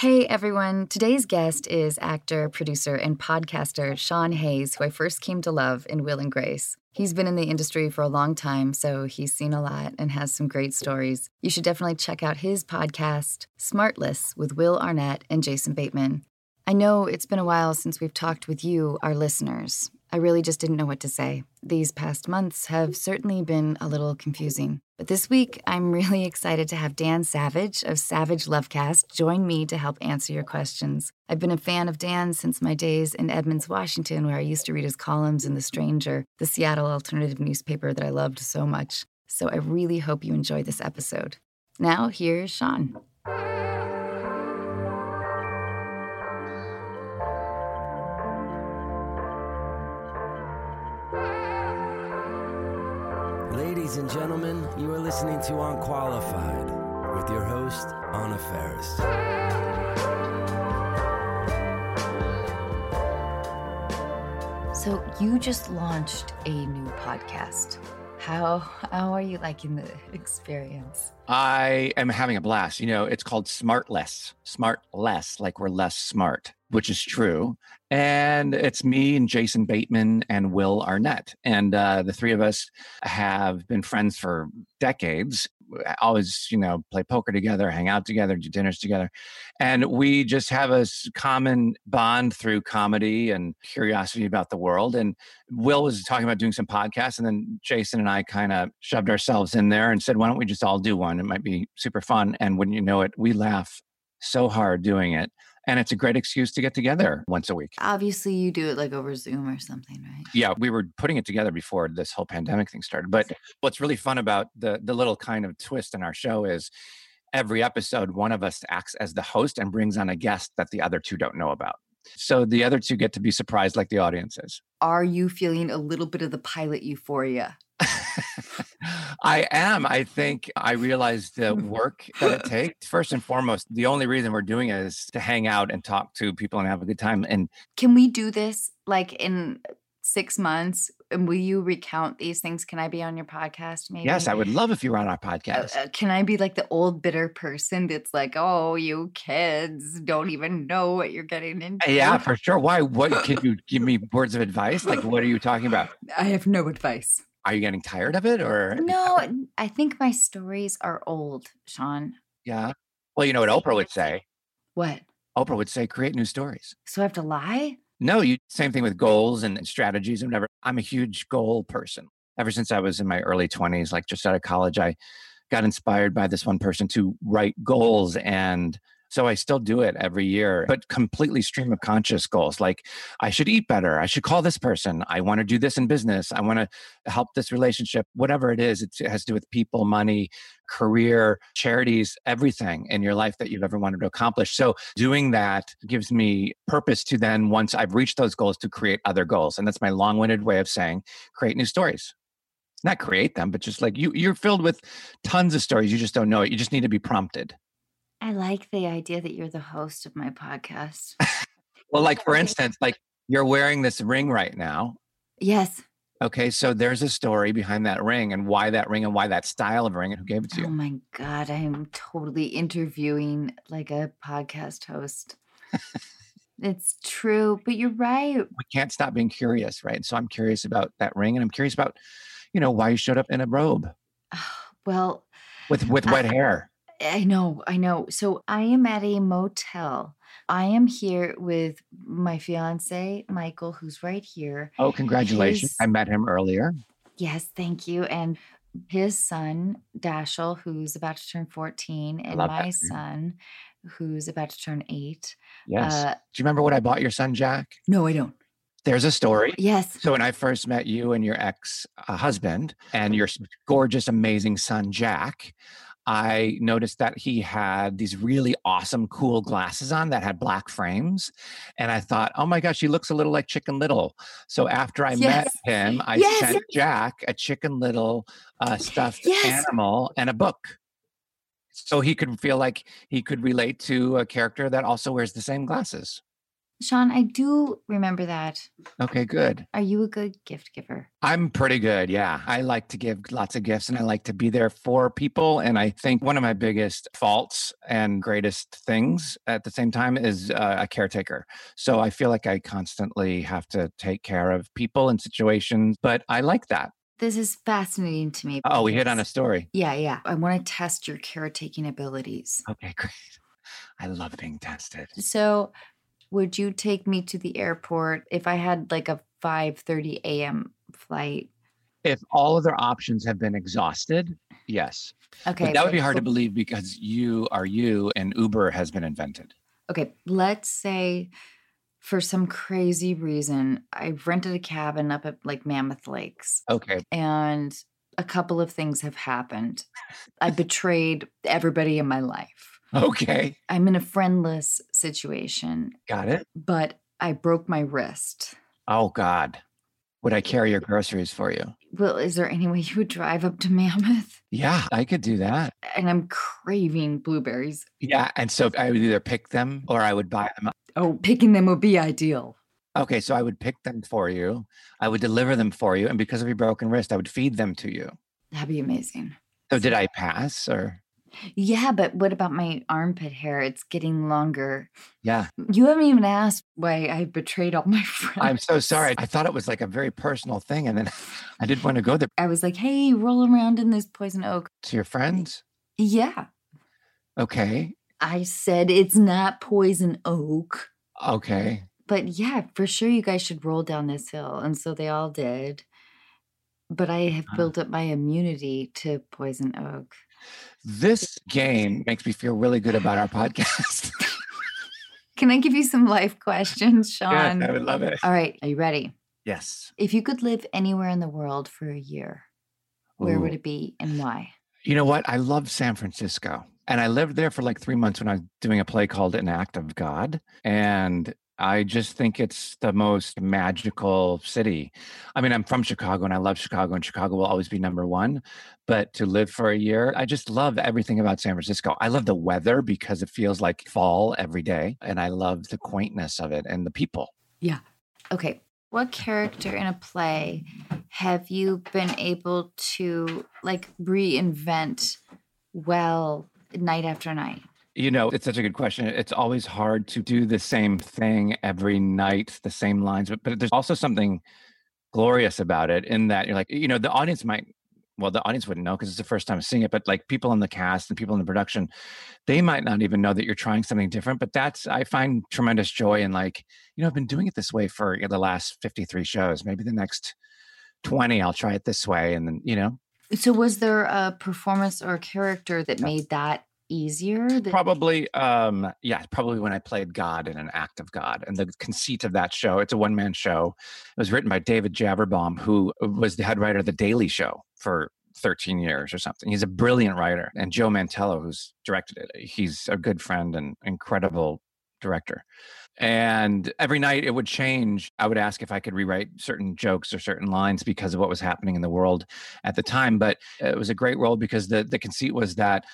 Hey everyone, today's guest is actor, producer, and podcaster Sean Hayes, who I first came to love in Will and Grace. He's been in the industry for a long time, so he's seen a lot and has some great stories. You should definitely check out his podcast, Smartless, with Will Arnett and Jason Bateman. I know it's been a while since we've talked with you, our listeners. I really just didn't know what to say. These past months have certainly been a little confusing. But this week, I'm really excited to have Dan Savage of Savage Lovecast join me to help answer your questions. I've been a fan of Dan since my days in Edmonds, Washington, where I used to read his columns in The Stranger, the Seattle alternative newspaper that I loved so much. So I really hope you enjoy this episode. Now, here's Sean. Ladies and gentlemen, you are listening to Unqualified with your host, Anna Faris. So you just launched a new podcast. How how are you liking the experience? I am having a blast. You know, it's called Smart Less, Smart Less, like we're less smart, which is true. And it's me and Jason Bateman and Will Arnett. And uh, the three of us have been friends for decades. Always, you know, play poker together, hang out together, do dinners together. And we just have a common bond through comedy and curiosity about the world. And Will was talking about doing some podcasts. And then Jason and I kind of shoved ourselves in there and said, why don't we just all do one? It might be super fun. And when you know it, we laugh so hard doing it. And it's a great excuse to get together once a week. Obviously, you do it like over Zoom or something, right? Yeah, we were putting it together before this whole pandemic thing started. But what's really fun about the the little kind of twist in our show is every episode one of us acts as the host and brings on a guest that the other two don't know about. So the other two get to be surprised like the audience is. Are you feeling a little bit of the pilot euphoria? I am. I think I realized the work that it takes. First and foremost, the only reason we're doing it is to hang out and talk to people and have a good time. And Can we do this like in six months? And will you recount these things? Can I be on your podcast? Maybe. yes, I would love if you were on our Uh, podcast. uh, can I be like the old bitter person that's like, oh, you kids don't even know what you're getting into? Uh, Yeah, for sure. Why? What can you give me words of advice? Like, what are you talking about? I have no advice. Are you getting tired of it, or No, i think my stories are old, Sean. Yeah. Well, you know what Oprah would say. What? Oprah would say, "Create new stories." So I have to lie? No, you same thing with goals and strategies and whatever. I'm a huge goal person. Ever since I was in my early 20s, like just out of college, I got inspired by this one person to write goals and so I still do it every year, but completely stream of conscious goals. Like I should eat better. I should call this person. I want to do this in business. I want to help this relationship, whatever it is. It has to do with people, money, career, charities, everything in your life that you've ever wanted to accomplish. So doing that gives me purpose to then, once I've reached those goals, to create other goals. And that's my long winded way of saying create new stories. Not create them, but just like you, you're filled with tons of stories. You just don't know it. You just need to be prompted. I like the idea that you're the host of my podcast. Well, like for instance, like you're wearing this ring right now. yes. Okay, so there's a story behind that ring and why that ring and why that style of ring and who gave it to oh you. Oh my God. I'm totally interviewing like a podcast host. it's true, but you're right. We can't stop being curious, right? So I'm curious about that ring and I'm curious about, you know, why you showed up in a robe ah, Well, with with I- wet hair. I know, I know. So I am at a motel. I am here with my fiance, Michael, who's right here. Oh, congratulations. his- I met him earlier. Yes, thank you. And his son, Dashel, who's about to turn 14, and my that son, who's about to turn eight. Yes. Uh, Do you remember what I bought your son, Jack? no, I don't. There's a story. Yes. So when I first met you and your ex uh, husband and your gorgeous, amazing son, Jack, I noticed that he had these really awesome, cool glasses on that had black frames. And I thought, oh my gosh, he looks a little like Chicken Little. So after I met him, I Yes. sent Jack a Chicken Little uh, stuffed Yes. animal and a book. So he could feel like he could relate to a character that also wears the same glasses. Sean, I do remember that. Okay, good. Are you a good gift giver? I'm pretty good. Yeah. I like to give lots of gifts and I like to be there for people. And I think one of my biggest faults and greatest things at the same time is uh, a caretaker. So I feel like I constantly have to take care of people and situations, but I like that. This is fascinating to me. Oh, we hit on a story. Yeah, yeah. I want to test your caretaking abilities. Okay, great. I love being tested. So, would you take me to the airport if I had like a 5:30 a.m. flight? If all other options have been exhausted, yes. Okay. but that would be hard to believe because you are you and Uber has been invented. Okay, let's say for some crazy reason I've rented a cabin up at like Mammoth Lakes Okay. and a couple of things have happened. I betrayed everybody in my life. Okay. I'm in a friendless situation, Got it. but I broke my wrist. Oh God. Would I carry your groceries for you? Well, is there any way you would drive up to Mammoth? Yeah, I could do that. And I'm craving blueberries. Yeah. And so I would either pick them or I would buy them. Oh, picking them would be ideal. Okay. So I would pick them for you. I would deliver them for you. And because of your broken wrist, I would feed them to you. That'd be amazing. So did I pass or? Yeah, but what about my armpit hair? It's getting longer. Yeah. You haven't even asked why I betrayed all my friends. I'm so sorry. I thought it was like a very personal thing. And then I didn't want to go there I was like, hey, roll around in this poison oak. to your friends. Yeah. Okay. I said it's not poison oak. Okay. But yeah, for sure you guys should roll down this hill. And so they all did. But I have built up my immunity to poison oak. This game makes me feel really good about our podcast. Can I give you some life questions, yeah, Sean? I would love it. All right, are you ready? Yes. If you could live anywhere in the world for a year, where would it be and why? You know what? I love San Francisco. And I lived there for like three months when I was doing a play called An Act of God. And I just think it's the most magical city. I mean, I'm from Chicago and I love Chicago, and Chicago will always be number one. But to live for a year, I just love everything about San Francisco. I love the weather because it feels like fall every day. And I love the quaintness of it and the people. Yeah. Okay. What character in a play have you been able to like reinvent well night after night? You know, it's such a good question. It's always hard to do the same thing every night, the same lines, but, but there's also something glorious about it in that you're like, you know, the audience might, well, the audience wouldn't know because it's the first time seeing it, but like people in the cast and people in the production, they might not even know that you're trying something different. But that's, I find tremendous joy in like, you know, I've been doing it this way for the last 53 shows. Maybe the next 20, I'll try it this way. And then, you know, So was there a performance or a character that made that easier? That, Probably, um, yeah, probably when I played God in an act of God. And the conceit of that show, it's a one man show. It was written by David Javerbaum who was the head writer of The Daily Show for 13 years or something. He's a brilliant writer. And Joe Mantello, who's directed it, he's a good friend and incredible director. And every night it would change. I would ask if I could rewrite certain jokes or certain lines because of what was happening in the world at the time. But it was a great role because the, the conceit was that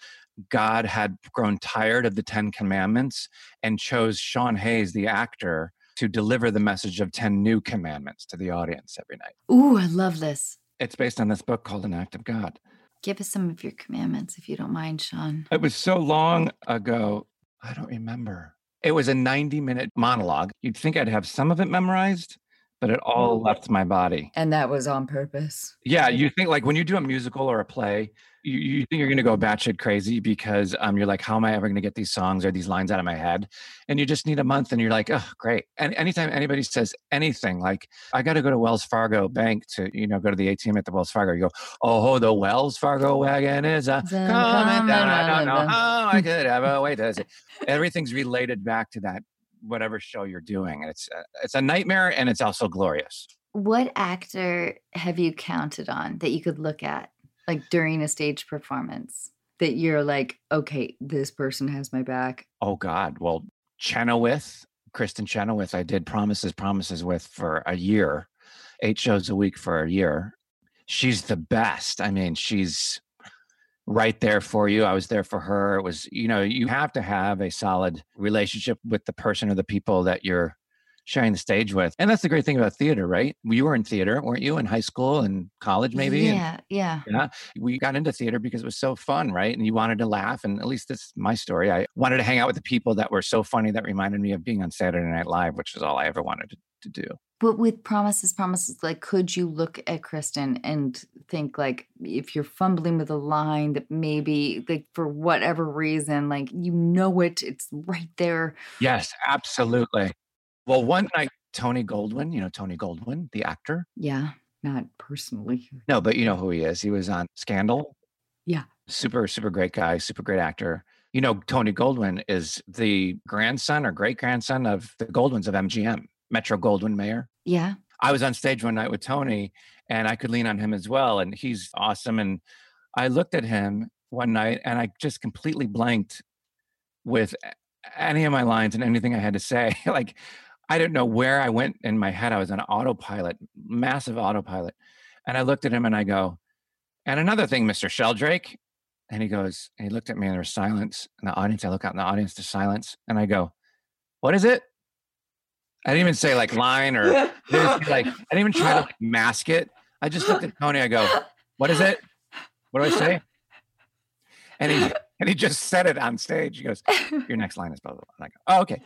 God had grown tired of the Ten Commandments and chose Sean Hayes, the actor, to deliver the message of 10 new commandments to the audience every night. Ooh, I love this. It's based on this book called An Act of God. Give us some of your commandments if you don't mind, Sean. It was so long ago, I don't remember. It was a 90 minute monologue. You'd think I'd have some of it memorized, but it all left my body. And that was on purpose. Yeah, you think like when you do a musical or a play, you, you think you're going to go batshit crazy because um, you're like, how am I ever going to get these songs or these lines out of my head? And you just need a month, and you're like, oh, great. And anytime anybody says anything like, I got to go to Wells Fargo Bank to, you know, go to the ATM at the Wells Fargo, you go, oh, the Wells Fargo wagon is a coming down. I don't know how I could ever wait. Everything's related back to that whatever show you're doing. It's a, it's a nightmare, and it's also glorious. What actor have you counted on that you could look at like during a stage performance that you're like, okay, this person has my back? Oh God. Well, Chenoweth, Kristin Chenoweth, I did Promises, Promises with for a year, eight shows a week for a year. She's the best. I mean, she's right there for you. I was there for her. It was, you know, you have to have a solid relationship with the person or the people that you're sharing the stage with. And that's the great thing about theater, right? You were in theater, weren't you, in high school and college, maybe? Yeah, and, yeah. Yeah. We got into theater because it was so fun, right? And you wanted to laugh. And at least that's my story. I wanted to hang out with the people that were so funny that reminded me of being on Saturday Night Live, which is all I ever wanted to, to do. But with promises, promises, like, could you look at Kristin and think, like, if you're fumbling with a line that maybe, like, for whatever reason, like, you know it, it's right there? Yes, absolutely. Well, one night, Tony Goldwyn, you know, Tony Goldwyn, the actor. Yeah, not personally. No, but you know who he is. He was on Scandal. Yeah. Super, super great guy, super great actor. You know, Tony Goldwyn is the grandson or great grandson of the Goldwyns of MGM, Metro Goldwyn Mayer. Yeah. I was on stage one night with Tony and I could lean on him as well. And he's awesome. And I looked at him one night and I just completely blanked with any of my lines and anything I had to say. like I don't know where I went in my head. I was on autopilot, massive autopilot. And I looked at him and I go, and another thing, Mr. Sheldrake. And he goes, and he looked at me and there's silence in the audience. I look out in the audience, there's silence. And I go, what is it? I didn't even say like line or like, I didn't even try to like mask it. I just looked at Tony. I go, what is it? What do I say? And he, and he just said it on stage. He goes, your next line is blah, blah, blah. And I go, oh, okay.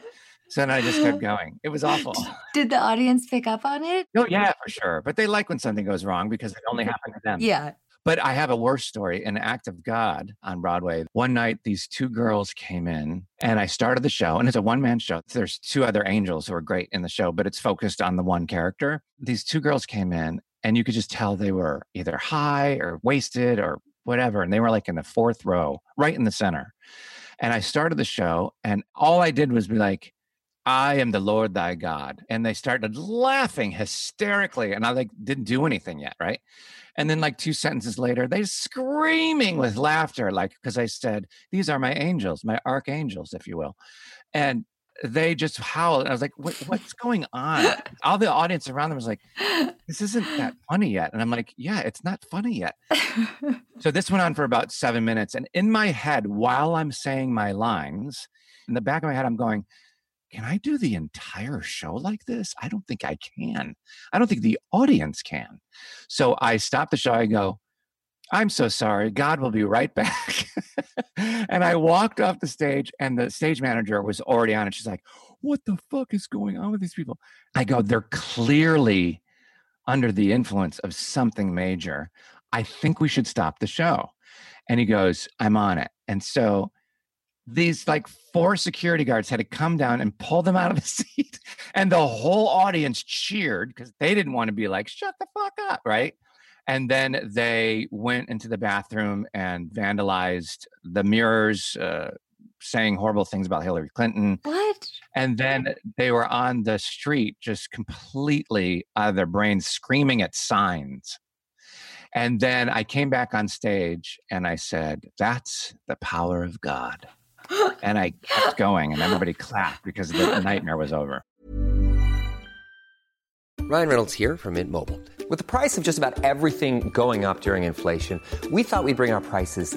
So then I just kept going. It was awful. Did the audience pick up on it? Oh, yeah, for sure. But they like when something goes wrong because it only happened to them. Yeah. But I have a worse story An Act of God on Broadway. One night, these two girls came in and I started the show, and it's a one man show. There's two other angels who are great in the show, but it's focused on the one character. These two girls came in, and you could just tell they were either high or wasted or whatever. And they were like in the fourth row, right in the center. And I started the show, and all I did was be like, I am the Lord thy God. And they started laughing hysterically. And I like didn't do anything yet, right? And then like two sentences later, they're screaming with laughter, like because I said, These are my angels, my archangels, if you will. And they just howled. And I was like, what, what's going on? All the audience around them was like, this isn't that funny yet. And I'm like, yeah, it's not funny yet. so this went on for about seven minutes. And in my head, while I'm saying my lines, in the back of my head, I'm going, can I do the entire show like this? I don't think I can. I don't think the audience can. So I stop the show. I go, I'm so sorry. God will be right back. and I walked off the stage, and the stage manager was already on it. She's like, What the fuck is going on with these people? I go, They're clearly under the influence of something major. I think we should stop the show. And he goes, I'm on it. And so these like four security guards had to come down and pull them out of the seat. And the whole audience cheered because they didn't want to be like, shut the fuck up. Right. And then they went into the bathroom and vandalized the mirrors, uh, saying horrible things about Hillary Clinton. What? And then they were on the street, just completely out of their brains, screaming at signs. And then I came back on stage and I said, That's the power of God and I kept going, and everybody clapped because the nightmare was over. Ryan Reynolds here from Mint Mobile. With the price of just about everything going up during inflation, we thought we'd bring our prices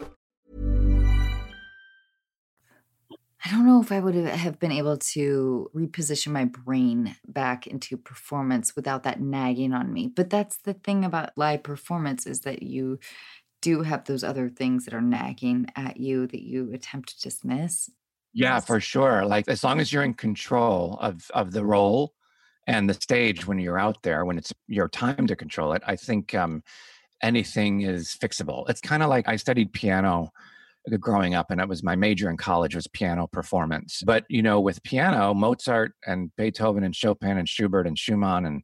I don't know if I would have been able to reposition my brain back into performance without that nagging on me. But that's the thing about live performance is that you do have those other things that are nagging at you that you attempt to dismiss. Yeah, for sure. Like as long as you're in control of of the role and the stage when you're out there, when it's your time to control it, I think um, anything is fixable. It's kind of like I studied piano growing up, and it was my major in college was piano performance. But you know, with piano, Mozart and Beethoven and Chopin and Schubert and Schumann and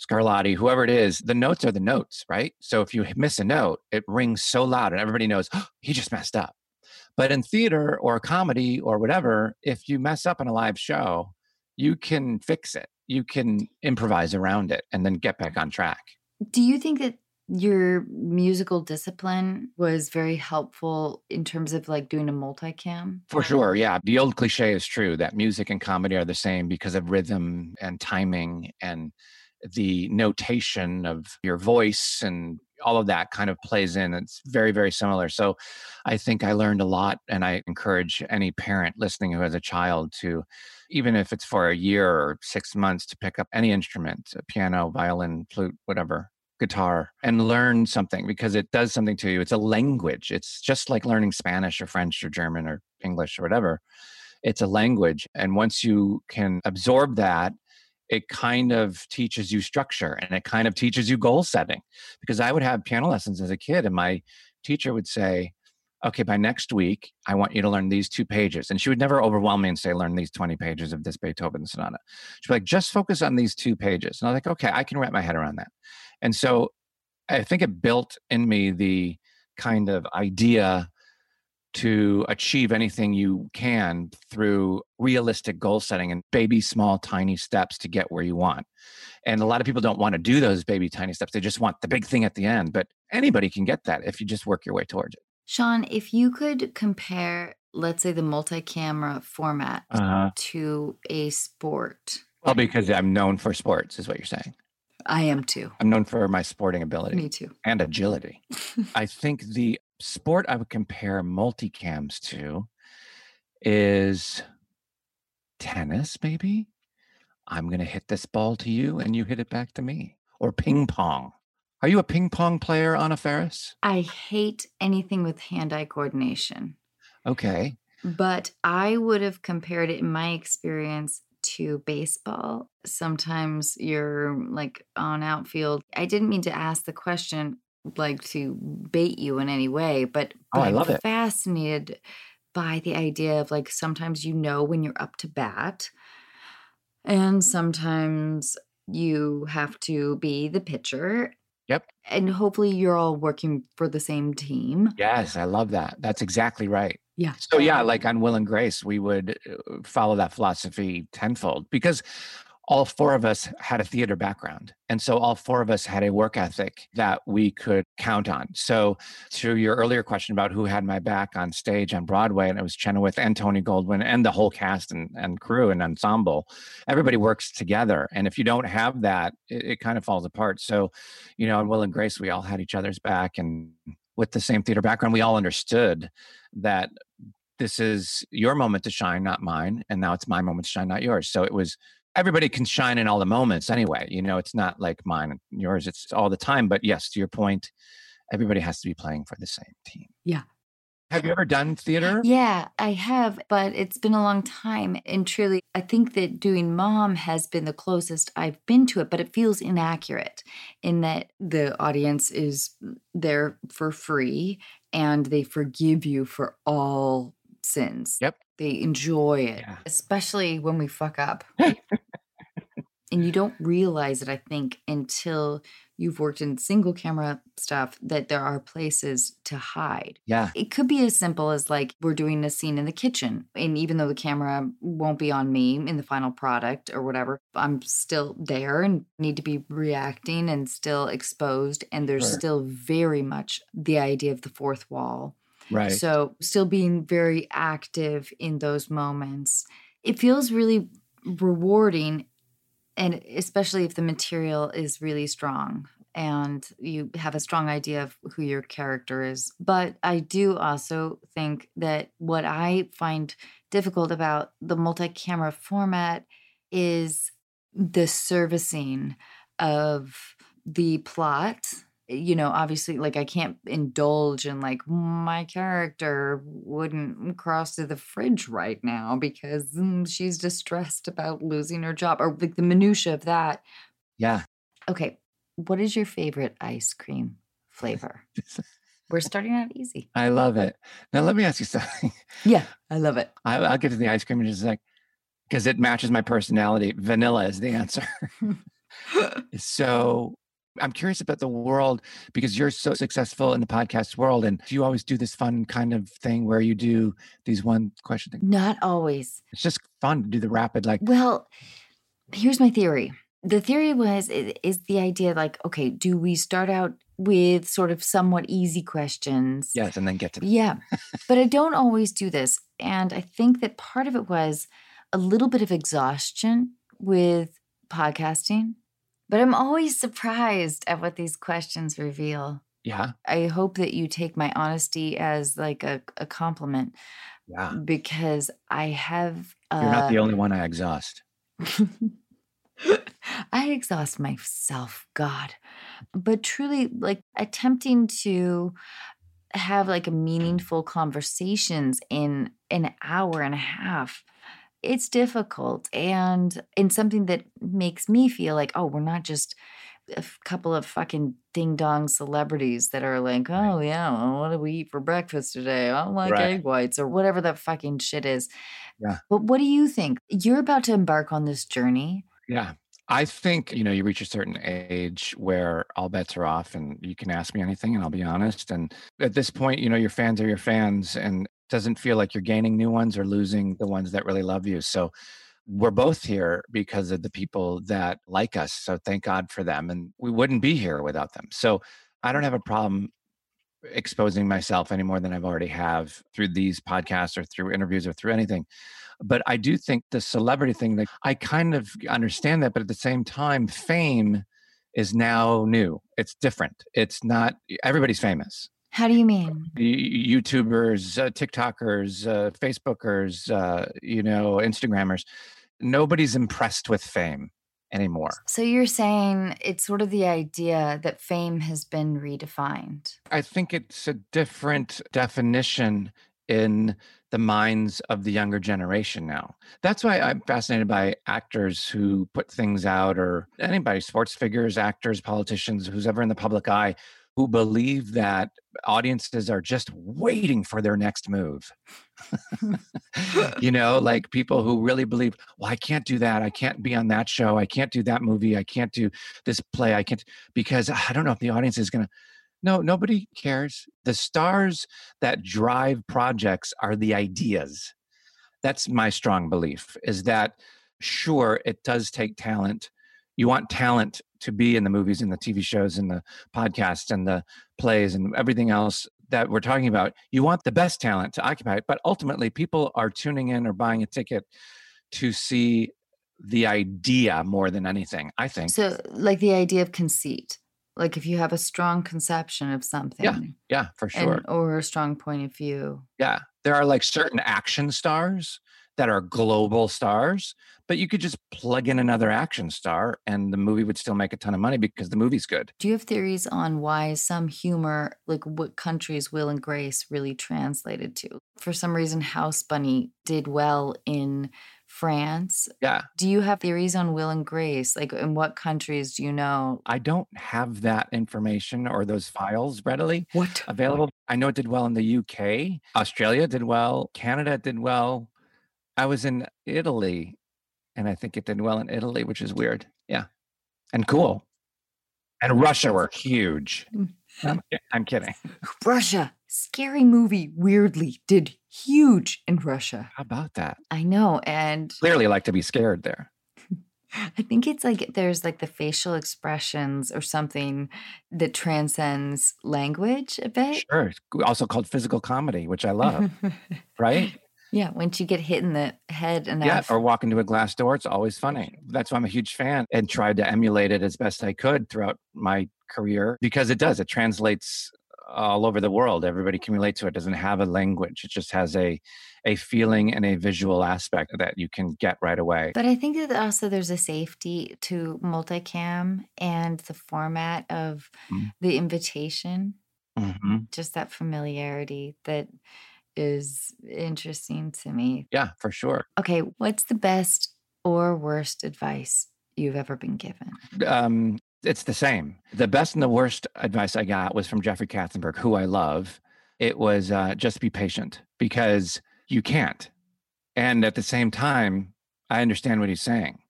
Scarlatti, whoever it is, the notes are the notes, right? So if you miss a note, it rings so loud and everybody knows oh, he just messed up. But in theater or comedy or whatever, if you mess up in a live show, you can fix it. You can improvise around it and then get back on track. Do you think that Your musical discipline was very helpful in terms of like doing a multicam. For sure. Yeah. The old cliche is true that music and comedy are the same because of rhythm and timing and the notation of your voice and all of that kind of plays in. It's very, very similar. So I think I learned a lot, and I encourage any parent listening who has a child to, even if it's for a year or six months, to pick up any instrument piano, violin, flute, whatever. Guitar and learn something because it does something to you. It's a language. It's just like learning Spanish or French or German or English or whatever. It's a language. And once you can absorb that it kind of teaches you structure and it kind of teaches you goal setting. Because I would have piano lessons as a kid, and my teacher would say, Okay, by next week, I want you to learn these two pages. And she would never overwhelm me and say, Learn these 20 pages of this Beethoven sonata. She'd be like, Just focus on these two pages. And I was like, Okay, I can wrap my head around that. And so I think it built in me the kind of idea to achieve anything you can through realistic goal setting and baby small tiny steps to get where you want. And a lot of people don't want to do those baby tiny steps they just want the big thing at the end but anybody can get that if you just work your way towards it. Sean if you could compare let's say the multi-camera format uh-huh. to a sport. Well because i'm known for sports is what you're saying I am too. I'm known for my sporting ability. Me too. And agility. I think the sport I would compare multicams to is tennis, maybe. I'm going to hit this ball to you and you hit it back to me. Or ping pong. Are you a ping pong player, Anna Faris? I hate anything with hand eye coordination. Okay. But I would have compared it in my experience to baseball. Sometimes you're mm, like on outfield. I didn't mean to ask the question like to bait you in any way, but, oh, I love I'm it. fascinated by the idea of like sometimes you know when you're up to bat, and sometimes you have to be the pitcher. Yep. And hopefully you're all working for the same team. Yes, I love that. That's exactly right. Yeah. So yeah, like on Will and Grace, we would uh, follow that philosophy tenfold because all four of us had a theater background. And so all four of us had a work ethic that we could count on. So to your earlier question about who had my back on stage on Broadway, and it was Chenoweth and Tony Goldwyn and the whole cast and, and crew and ensemble, everybody works together. And if you don't have that, it, it kind of falls apart. So, you know, in Will and Grace, we all had each other's back and with the same theater background, we all understood that this is your moment to shine, not mine. And now it's my moment to shine, not yours. So it was everybody can shine in all the moments anyway. You know, it's not like mine and yours, it's all the time. But yes, to your point, everybody has to be playing for the same team. Yeah. Have you ever done theater? Yeah, I have, but it's been a long time. And truly, I think that doing mom has been the closest I've been to it, but it feels inaccurate in that the audience is mm, there for free and they forgive you for all sins. Yep. They enjoy it, Yeah. especially when we fuck up. and you don't realize it, I think, until you've worked in single camera stuff that there are places to hide. Yeah. It could be as simple as like we're doing a scene in the kitchen. And even though the camera won't be on me in the final product or whatever, I'm still there and need to be reacting and still exposed. And there's Sure. still very much the idea of the fourth wall. Right. So, still being very active in those moments. It feels really rewarding, and especially if the material is really strong and you have a strong idea of who your character is. But I do also think that what I find difficult about the multi camera format is the servicing of the plot you know, obviously, like I can't indulge in like my character wouldn't cross to the fridge right now because mm, she's distressed about losing her job or like the minutia of that. yeah. Okay, what is your favorite ice cream flavor? We're starting out easy. I love it. Now, let me ask you something. Yeah, I love it. I, I'll get to the ice cream in just a sec because it matches my personality. Vanilla is the answer. so I'm curious about the world because you're so successful in the podcast world. And do you always do this fun kind of thing where you do these one question things? Not always. It's just fun to do the rapid, like, Well, here's my theory. The theory was is the idea like, okay, do we start out with sort of somewhat easy questions. Yes, and then get to Yeah. but I don't always do this. And I think that part of it was a little bit of exhaustion with podcasting. But I'm always surprised at what these questions reveal. Yeah, I hope that you take my honesty as like a, a compliment yeah. because I have. Uh, You're not the only one I exhaust. I exhaust myself, God. But truly, like attempting to have like a meaningful conversations in an hour and a half, it's difficult. And in something that makes me feel like, oh, we're not just a couple of fucking ding dong celebrities that are like, oh, yeah, well, what do we eat for breakfast today? I like Right. egg whites or whatever that fucking shit is. Yeah. But what do you think? You're about to embark on this journey. Yeah. I think, you know, you reach a certain age where all bets are off and you can ask me anything and I'll be honest. And at this point, you know, your fans are your fans and doesn't feel like you're gaining new ones or losing the ones that really love you. So we're both here because of the people that like us. So thank God for them. And we wouldn't be here without them. So I don't have a problem exposing myself any more than I've already have through these podcasts or through interviews or through anything. But I do think the celebrity thing that I kind of understand that, but at the same time, fame is now new. It's different. It's not everybody's famous. How do you mean? YouTubers, uh, TikTokers, uh, Facebookers, uh, you know, Instagrammers. Nobody's impressed with fame anymore. So you're saying it's sort of the idea that fame has been redefined. I think it's a different definition in the minds of the younger generation now. That's why I'm fascinated by actors who put things out or anybody, sports figures, actors, politicians, who's ever in the public eye, who believe that audiences are just waiting for their next move. you know, like people who really believe, well, I can't do that. I can't be on that show. I can't do that movie. I can't do this play. I can't because ah, I don't know if the audience is going to no, nobody cares. The stars that drive projects are the ideas. That's my strong belief is that sure, it does take talent. You want talent to be in the movies and the TV shows and the podcasts and the plays and everything else that we're talking about. You want the best talent to occupy it, but ultimately people are tuning in or buying a ticket to see the idea more than anything, I think. So, like the idea of conceit, like if you have a strong conception of something, yeah, yeah, for sure. and, or a strong point of view. Yeah. There are like certain action stars that are global stars, but you could just plug in another action star and the movie would still make a ton of money because the movie's good. Do you have theories on why some humor, like what countries Will and Grace really translated to? For some reason, House Bunny did well in France. Yeah. Do you have theories on Will and Grace? Like, in what countries do you know? I don't have that information or those files readily What? available. I know it did well in the UK. Australia did well. Canada did well. I was in Italy and I think it did well in Italy, which is weird. Yeah. And cool. And Russia were huge. Mm. I'm, I'm kidding. Russia. Scary movie, weirdly, did huge in Russia. How about that? I know. And Clearly like to be scared there. I think it's like there's like the facial expressions or something that transcends language a bit. Sure. Also called physical comedy, which I love, right? yeah, once you get hit in the head enough. Yeah. Or walk into a glass door. It's always funny. That's why I'm a huge fan and tried to emulate it as best I could throughout my career because it does. It translates all over the world. Everybody can relate to it. it. Doesn't have a language. It just has a a feeling and a visual aspect that you can get right away. But I think that also there's a safety to multicam and the format of Mm. the invitation, hmm just that familiarity that is interesting to me. Yeah, for sure. Okay, what's the best or worst advice you've ever been given? um, it's the same. The best and the worst advice I got was from Jeffrey Katzenberg, who I love. It was uh, just be patient because you can't. And at the same time, I understand what he's saying.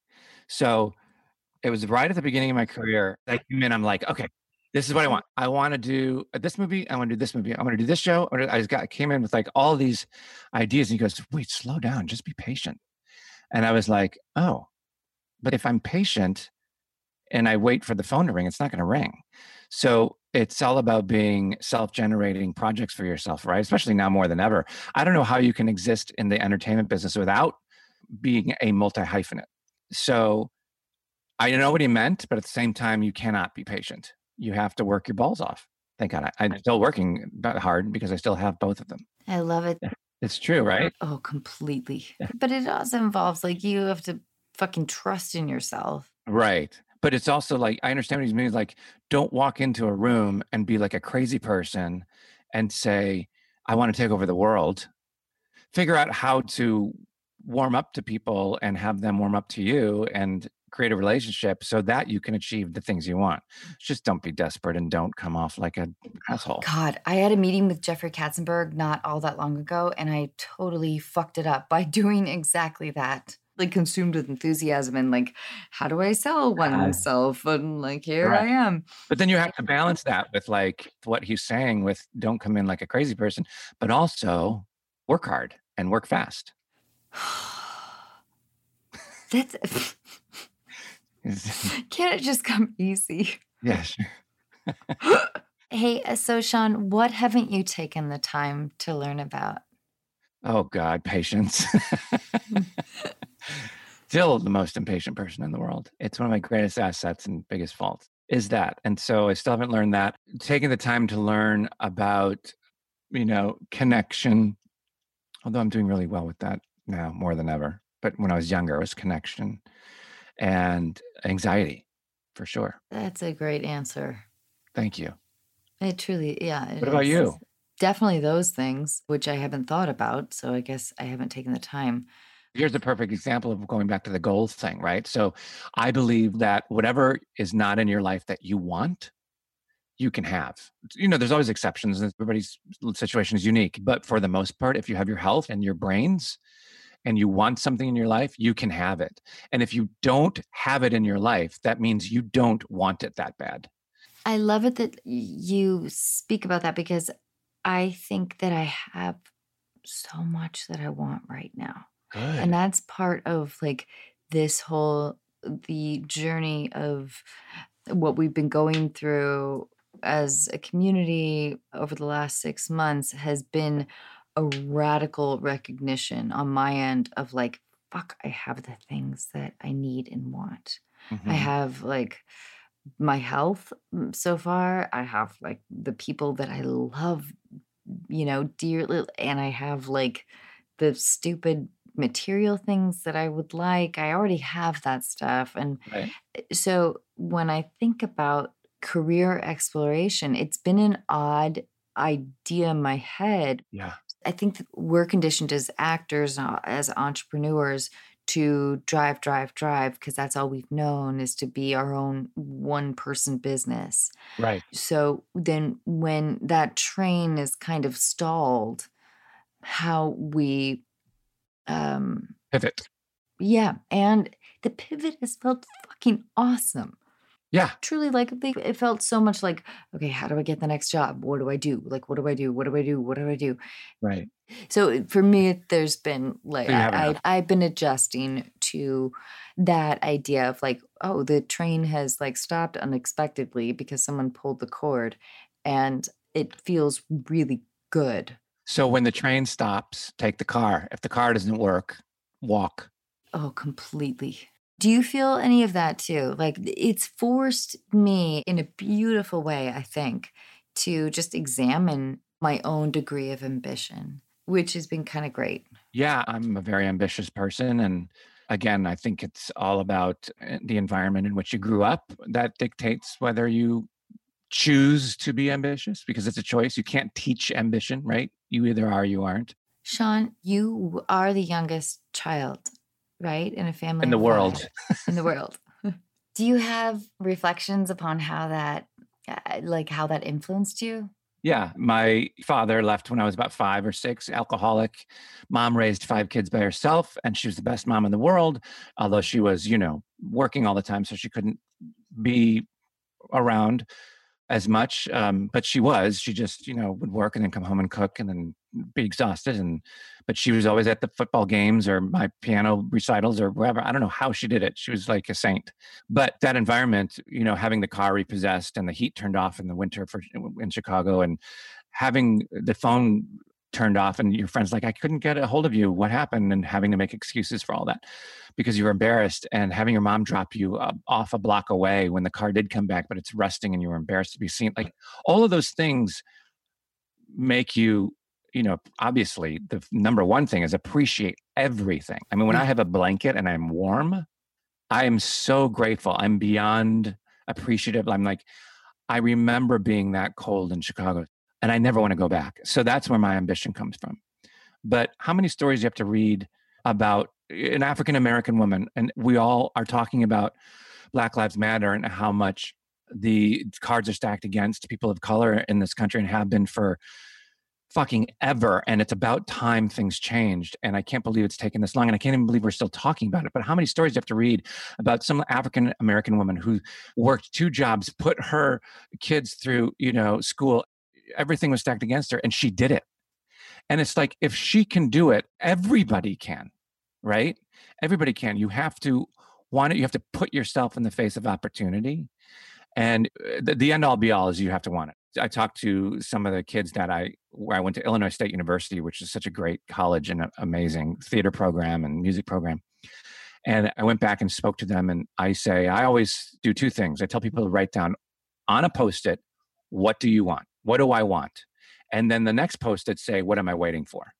So it was right at the beginning of my career. I came in, I'm like, okay, this is what I want. I want uh, to do this movie. I want to do this movie. I want to do this show. I just got came in with like all these ideas. And he goes, wait, slow down, just be patient. And I was like, oh, but if I'm patient, and I wait for the phone to ring, it's not going to ring. So it's all about being self-generating projects for yourself right especially now more than ever i don't know how you can exist in the entertainment business without being a multi-hyphenate so i know what he meant but at the same time you cannot be patient you have to work your balls off thank god I, i'm still working hard because i still have both of them I love it. it's true right Oh, completely. But it also involves like you have to fucking trust in yourself. Right. But it's also like I understand what he's meaning. Like, don't walk into a room and be like a crazy person and say, I want to take over the world. Figure out how to warm up to people and have them warm up to you and create a relationship so that you can achieve the things you want. Just don't be desperate and don't come off like an asshole. God, I had a meeting with Jeffrey Katzenberg not all that long ago, and I totally fucked it up by doing exactly that. Like consumed with enthusiasm and like, how do I sell oneself? And like, here I am. But then you have to balance that with like what he's saying with don't come in like a crazy person, but also work hard and work fast. That's can't it just come easy? Yes. Hey, uh, so Sean, what haven't you taken the time to learn about? Oh God, patience. Still the most impatient person in the world. It's one of my greatest assets and biggest faults is that. And so I still haven't learned that. Taking the time to learn about, you know, connection, although I'm doing really well with that now more than ever. But when I was younger, it was connection and anxiety for sure. That's a great answer. Thank you. It truly, yeah. it What about you? Definitely those things, which I haven't thought about. So I guess I haven't taken the time. here's a perfect example of going back to the goals thing, right? So I believe that whatever is not in your life that you want, you can have. You know, there's always exceptions, and everybody's situation is unique. But for the most part, if you have your health and your brains and you want something in your life, you can have it. And if you don't have it in your life, that means you don't want it that bad. I love it that you speak about that because I think that I have so much that I want right now. Good. And that's part of like this whole the journey of what we've been going through as a community over the last 6 months has been a radical recognition on my end of like fuck I have the things that I need and want. I Mhm. have like my health mm, so far. I have like the people that I love, you know, dearly, and I have like the stupid material things that I would like. I already have that stuff. And Right. so when I think about career exploration, it's been an odd idea in my head Yeah. I think that we're conditioned as actors, uh, as entrepreneurs, to drive, drive, drive, because that's all we've known is to be our own one person business. Right. So then when that train is kind of stalled, how we, um, Pivot. yeah, and the pivot has felt fucking awesome Yeah. truly like they, it felt so much like okay how do i get the next job what do i do like what do i do what do i do what do i do Right. so for me there's been like I. I, i've been adjusting to that idea of like oh the train has like stopped unexpectedly because someone pulled the cord and it feels really good So when the train stops, take the car. If the car doesn't work, walk. Oh, completely. Do you feel any of that too? Like it's forced me in a beautiful way, I think, to just examine my own degree of ambition, which has been kind of great. Yeah, I'm a very ambitious person. And again, I think it's all about uh, the environment in which you grew up that dictates whether you choose to be ambitious because it's a choice. You can't teach ambition, right? You either are, or you aren't. Sean, you are the youngest child, right? In a family In the of world. In the world. Do you have reflections upon how that, uh, like, how that influenced you? Yeah, my father left when I was about five or six, alcoholic. Mom raised five kids by herself, and she was the best mom in the world, although she was, you know, working all the time, so she couldn't be around. As much, um, but she was. She just, you know, would work and then come home and cook and then be exhausted. And but she was always at the football games or my piano recitals or wherever. I don't know how she did it. She was like a saint. But that environment, you know, having the car repossessed and the heat turned off in the winter for in Chicago and having the phone turned off and your friends like i couldn't get a hold of you. What happened? and having to make excuses for all that because you were embarrassed and having your mom drop you uh, off a block away when the car did come back but it's rusting and you were embarrassed to be seen like all of those things make you you know obviously the number one thing is appreciate everything. I mean when i have a blanket and i'm warm i am so grateful. I'm beyond appreciative. I'm like i remember being that cold in chicago and I never want to go back. So that's where my ambition comes from. But how many stories you have to read about an African American woman, and we all are talking about Black Lives Matter and how much the cards are stacked against people of color in this country and have been for fucking ever and it's about time things changed and i can't believe it's taken this long and i can't even believe we're still talking about it but how many stories do you have to read about some african american woman who worked two jobs put her kids through you know school everything was stacked against her and she did it. And it's like if she can do it everybody can right? Everybody can. You have to want it you have to put yourself in the face of opportunity? And uh, the, the end all be all is you have to want it. I talked to some of the kids that i i went to illinois state university which is such a great college and amazing theater program and music program. And i went back and spoke to them and i say i always do two things. I tell people to write down on a post-it what do you want what do I want? And then the next post it say, what am I waiting for?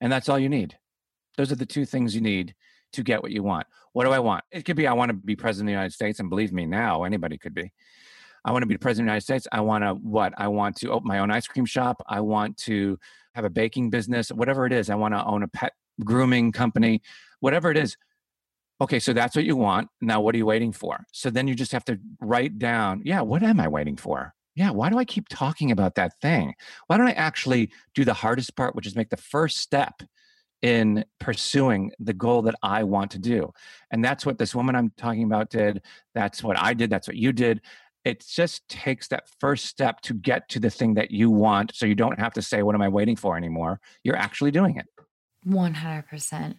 And that's all you need. Those are the two things you need to get what you want. What do I want? It could be I want to be president of the United States, and believe me, now anybody could be. I want to be president of the United States. I want to what? I want to open my own ice cream shop. I want to have a baking business, whatever it is. I want to own a pet grooming company, whatever it is. Okay, so that's what you want. Now, what are you waiting for? So then you just have to write down, yeah, what am I waiting for? Yeah, why do I keep talking about that thing? Why don't I actually do the hardest part, which is make the first step in pursuing the goal that I want to do? And that's what this woman I'm talking about did. That's what I did. That's what you did. It just takes that first step to get to the thing that you want. So you don't have to say, What am I waiting for anymore? You're actually doing it. 100%.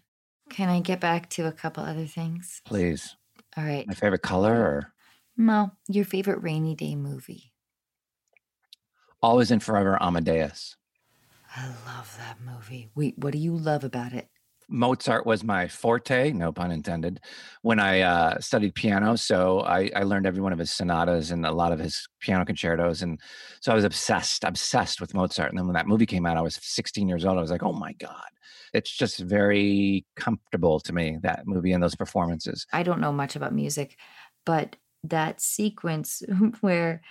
Can I get back to a couple other things? Please. All right. My favorite color or? Mo, your favorite rainy day movie? Always and Forever Amadeus. I love that movie. Wait, what do you love about it? Mozart was my forte, no pun intended, when I uh, studied piano. So I, I, learned every one of his sonatas and a lot of his piano concertos. And so I was obsessed, obsessed with Mozart. And then when that movie came out, I was 16 years old. I was like, oh my God. It's just very comfortable to me, that movie and those performances. I don't know much about music, but that sequence where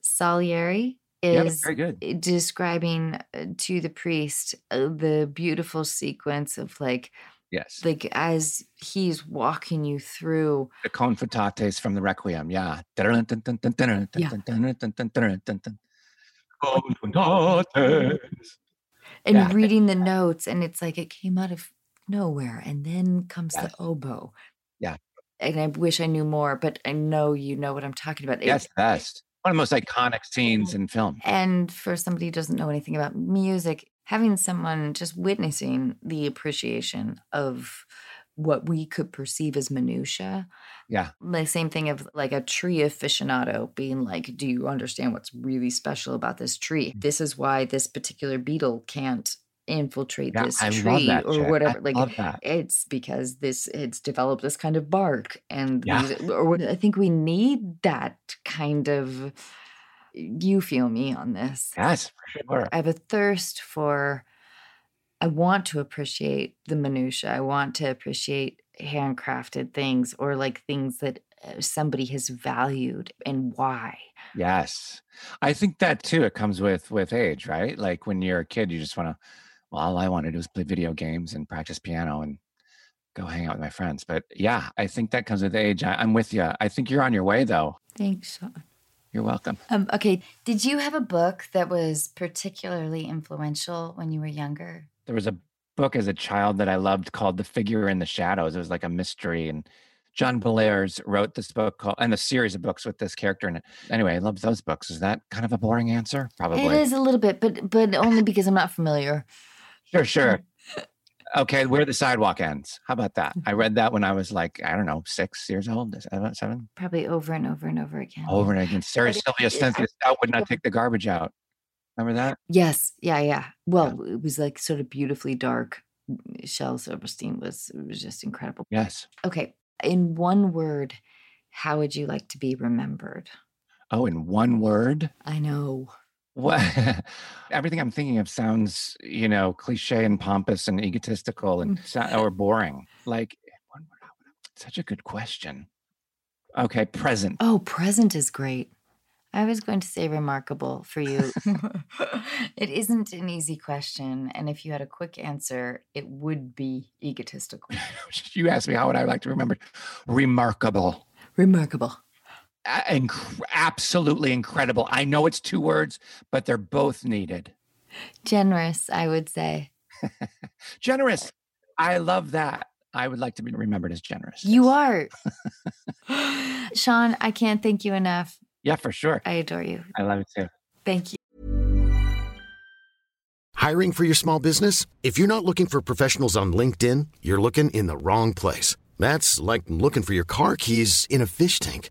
Salieri is very good. describing uh, to the priest uh, the beautiful sequence of like yes. like as he's walking you through the Confutatis from the requiem yeah. And yeah. reading the notes and it's like it came out of nowhere and then comes the oboe. Yeah. And i wish i knew more but i know you know what i'm talking about. Yes it, best one of the most iconic scenes in film. And for somebody who doesn't know anything about music, having someone just witnessing the appreciation of what we could perceive as minutia. Yeah. The same thing of like a tree aficionado being like, do you understand what's really special about this tree? Mm. This is why this particular beetle can't infiltrate yeah, this I tree or whatever. I like it's because this it's developed this kind of bark, and yeah. these, or I think we need that kind of. You feel me on this? Yes, for sure. I have a thirst for. I want to appreciate the minutia. I want to appreciate handcrafted things or like things that uh, somebody has valued and why. Yes. I think that too it comes with with age, right? Like when you're a kid you just want to well, all I want to do is play video games and practice piano and go hang out with my friends. But yeah, I think that comes with age. I, am with you. I think you're on your way, though. Thanks, Sean. You're welcome. Um, okay. Did you have a book that was particularly influential when you were younger? There was a book as a child that I loved called The Figure in the Shadows. It was like a mystery and John Bellairs wrote this book called, and a series of books with this character in it. Anyway, I love those books. Is that kind of a boring answer? Probably. It is a little bit, but but only because I'm not familiar. Sure, sure. Okay, where the sidewalk ends. How about that? I read that when I was like, I don't know, six years old, seven, seven. Probably over and over and over again. Over and again. Sarah Sylvia Cynthia Stout would not take the garbage out. Remember that? Yes, yeah, yeah. Well, it was like sort of beautifully dark. Shel Silverstein was it was just incredible. Yes. Okay, in one word, how would you like to be remembered? Oh, in one word. I know. What? Everything I'm thinking of sounds, you know, cliche and pompous and egotistical and mm. or boring. Like, eh, one word, how would I- such a good question. Okay, present. Oh, present is great. I was going to say remarkable for you. it isn't an easy question. And if you had a quick answer, it would be egotistical. you asked me how would I like to remember? Remarkable. Remarkable. A- inc- absolutely incredible. I know it's two words, but they're both needed. Generous, I would say. Generous. I love that. I would like to be remembered as generous. You yes. are. Sean, I can't thank you enough. Yeah, for sure. I adore you. I love it too. Thank you. Hiring for your small business? If you're not looking for professionals on LinkedIn, you're looking in the wrong place. That's like looking for your car keys in a fish tank.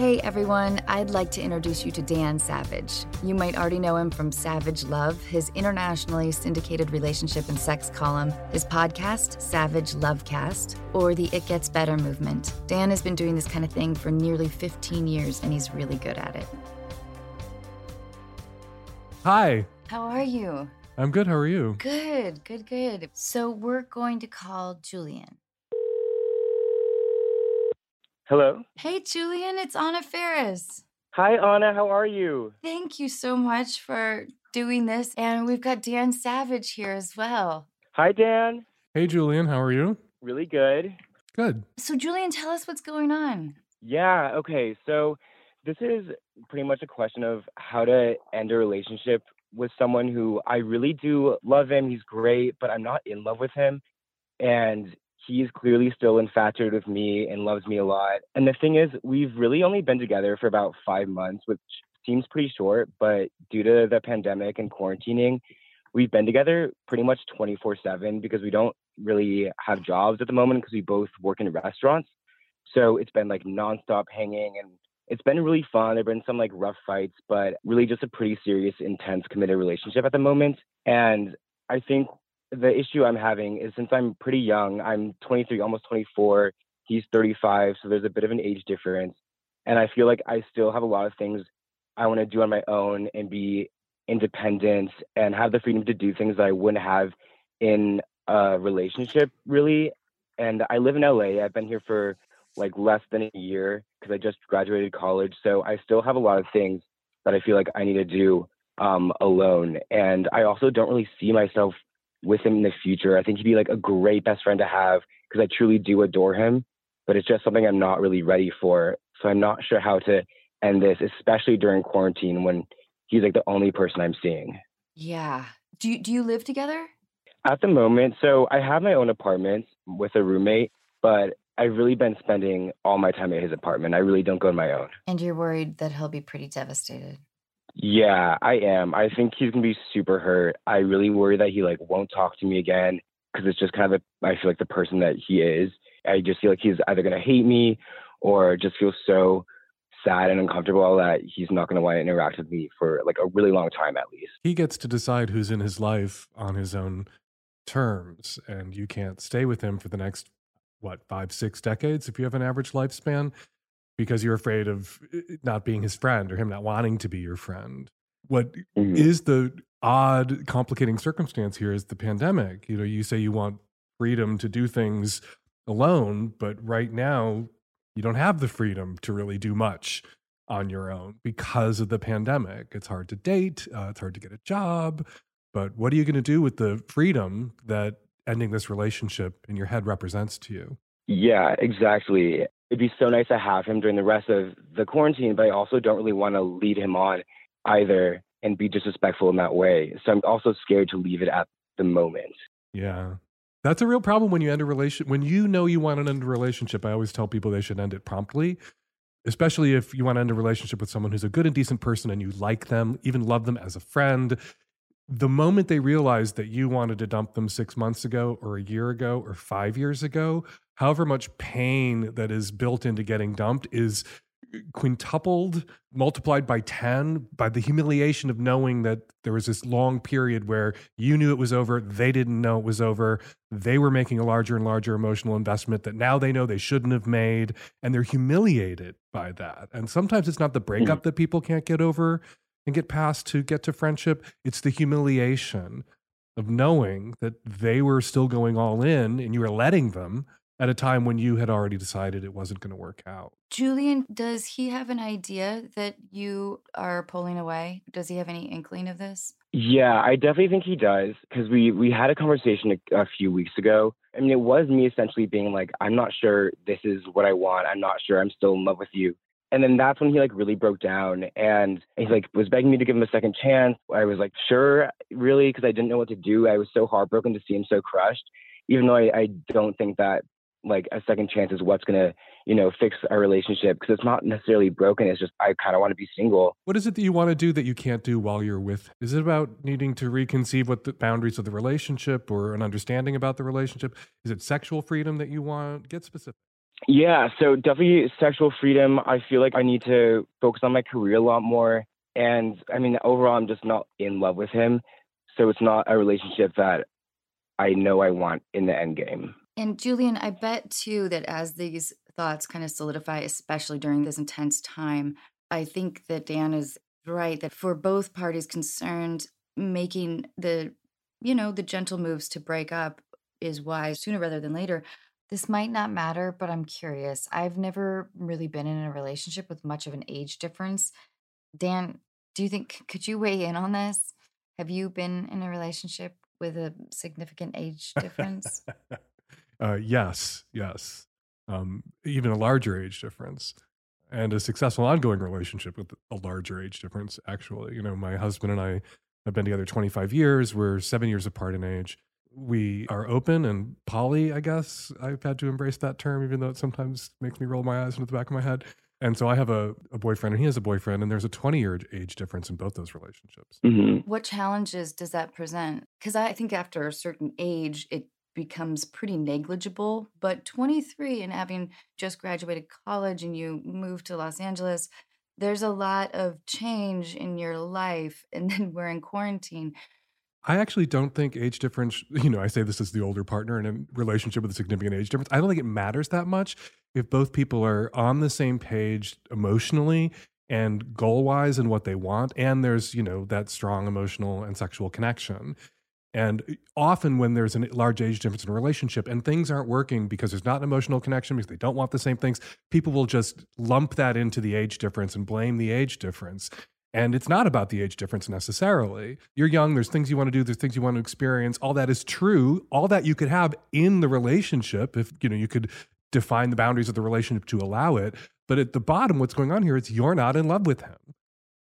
Hey everyone, I'd like to introduce you to Dan Savage. You might already know him from Savage Love, his internationally syndicated relationship and sex column, his podcast, Savage Lovecast, or the It Gets Better movement. Dan has been doing this kind of thing for nearly 15 years and he's really good at it. Hi, How are you? I'm good. How are you? Good, good, good. So we're going to call Julian. Hello. Hey, Julian, it's Anna Faris. Hi, Anna. How are you? Thank you so much for doing this. And we've got Dan Savage here as well. Hi, Dan. Hey, Julian, how are you? Really good. Good. So, Julian, tell us what's going on. Yeah. Okay. So, this is pretty much a question of how to end a relationship with someone who I really do love him. He's great, but I'm not in love with him. And he's clearly still infatuated with me and loves me a lot. And the thing is, we've really only been together for about five months, which seems pretty short, but due to the pandemic and quarantining, we've been together pretty much 24 7 because we don't really have jobs at the moment because we both work in restaurants. So it's been like nonstop hanging and it's been really fun. There have been some like rough fights, but really just a pretty serious, intense, committed relationship at the moment. And I think the issue I'm having is since I'm pretty young, I'm 23, almost 24, he's 35, so there's a bit of an age difference. And I feel like I still have a lot of things I want to do on my own and be independent and have the freedom to do things that I wouldn't have in a relationship, really. And I live in LA. I've been here for like less than a year because I just graduated college. So I still have a lot of things that I feel like I need to do um, alone. And I also don't really see myself with him in the future. I think he'd be like a great best friend to have because I truly do adore him, but it's just something I'm not really ready for. So I'm not sure how to end this, especially during quarantine when he's like the only person I'm seeing. Yeah. Do you, do you live together? At the moment, so I have my own apartment with a roommate, but I've really been spending all my time at his apartment. I really don't go on my own. And you're worried that he'll be pretty devastated. Yeah, I am. I think he's gonna be super hurt. I really worry that he like won't talk to me again because it's just kind of a, I feel like the person that he is. I just feel like he's either gonna hate me or just feel so sad and uncomfortable that he's not gonna want to interact with me for like a really long time at least. He gets to decide who's in his life on his own terms, and you can't stay with him for the next what five, six decades if you have an average lifespan because you're afraid of uh, not being his friend or him not wanting to be your friend. What Mhm. is the odd, complicating circumstance here is the pandemic. You know, you say you want freedom to do things alone, but right now you don't have the freedom to really do much on your own because of the pandemic. It's hard to date, uh, it's hard to get a job. But what are you going to do with the freedom that ending this relationship in your head represents to you? Yeah, exactly. It'd be so nice to have him during the rest of the quarantine, but I also don't really want to lead him on either and be disrespectful in that way. So I'm also scared to leave it at the moment. Yeah. That's a real problem when you end a relation when you know you want to end a relationship. I always tell people they should end it promptly, especially if you want to end a relationship with someone who's a good and decent person and you like them, even love them as a friend. The moment they realize that you wanted to dump them 6 months ago or a year ago or 5 years ago, however much pain that is built into getting dumped is quintupled, multiplied by 10 by the humiliation of knowing that there was this long period where you knew it was over, they didn't know it was over, they were making a larger and larger emotional investment that now they know they shouldn't have made, and they're humiliated by that. And sometimes it's not the breakup mm-hmm. that people can't get over and get past to get to friendship, it's the humiliation of knowing that they were still going all in and you were letting them at a time when you had already decided it wasn't going to work out. Julian, does he have an idea that you are pulling away? Does he have any inkling of this? Yeah, I definitely think he does because we we had a conversation a, a few weeks ago. I mean, it was me essentially being like, "I'm not sure this is what I want. I'm not sure I'm still in love with you." And then that's when he like really broke down and he like was begging me to give him a second chance. I was like, "Sure, really," because I didn't know what to do. I was so heartbroken to see him so crushed, even though I, I don't think that like a second chance is what's gonna you know fix our relationship because it's not necessarily broken. It's just I kind of want to be single. What is it that you want to do that you can't do while you're with? Is it about needing to reconceive what the boundaries of the relationship or an understanding about the relationship? Is it sexual freedom that you want? Get specific. Yeah, so definitely sexual freedom. I feel like I need to focus on my career a lot more. And I mean, overall, I'm just not in love with him. So it's not a relationship that I know I want in the end game. And Julian, I bet too that as these thoughts kind of solidify, especially during this intense time, I think that Dan is right that for both parties concerned, making the, you know, the gentle moves to break up is wise sooner rather than later. This might not matter, but I'm curious. I've never really been in a relationship with much of an age difference. Dan, do you think, could you weigh in on this? Have you been in a relationship with a significant age difference? Uh, yes, yes. Um, even a larger age difference and a successful ongoing relationship with a larger age difference, actually. You know, my husband and I have been together 25 years. We're seven years apart in age. We are open and poly, I guess. I've had to embrace that term, even though it sometimes makes me roll my eyes into the back of my head. And so I have a, a boyfriend and he has a boyfriend, and there's a 20 year age difference in both those relationships. Mm-hmm. What challenges does that present? Because I think after a certain age, it becomes pretty negligible. But 23 and having just graduated college and you moved to Los Angeles, there's a lot of change in your life. And then we're in quarantine. I actually don't think age difference, you know, I say this as the older partner in a relationship with a significant age difference. I don't think it matters that much if both people are on the same page emotionally and goal wise and what they want. And there's, you know, that strong emotional and sexual connection. And uh, often, when there's a large age difference in a relationship and things aren't working because there's not an emotional connection, because they don't want the same things, people will just lump that into the age difference and blame the age difference. And it's not about the age difference necessarily. You're young, there's things you want to do, there's things you want to experience. All that is true. All that you could have in the relationship if, you know, you could define the boundaries of the relationship to allow it. But at the bottom, what's going on here is you're not in love with him.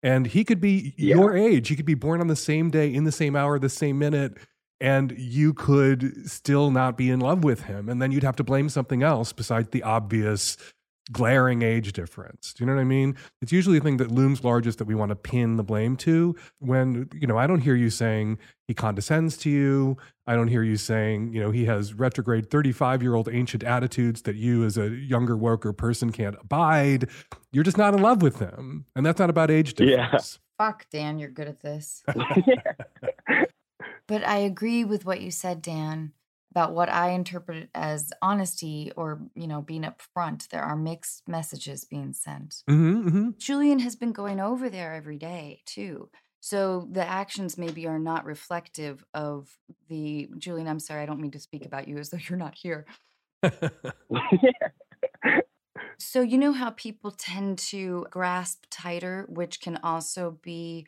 And he could be Yeah. your age. He could be born on the same day, in the same hour, the same minute. and you could still not be in love with him. And then you'd have to blame something else besides the obvious glaring age difference. Do you know what I mean? It's usually the thing that looms largest that we want to pin the blame to. When, you know, I don't hear you saying he condescends to you. I don't hear you saying, you know, he has retrograde 35 year old ancient attitudes that you as a younger worker person can't abide. You're just not in love with him. And that's not about age difference. Fuck, Dan, you're good at this. but I agree with what you said, Dan about what I interpret as honesty or, you know, being upfront. There are mixed messages being sent. Mm-hmm, mm-hmm. Julian has been going over there every day too. So the actions maybe are not reflective of the Julian. I'm sorry, I don't mean to speak about you as though you're not here. so you know how people tend to grasp tighter, which can also be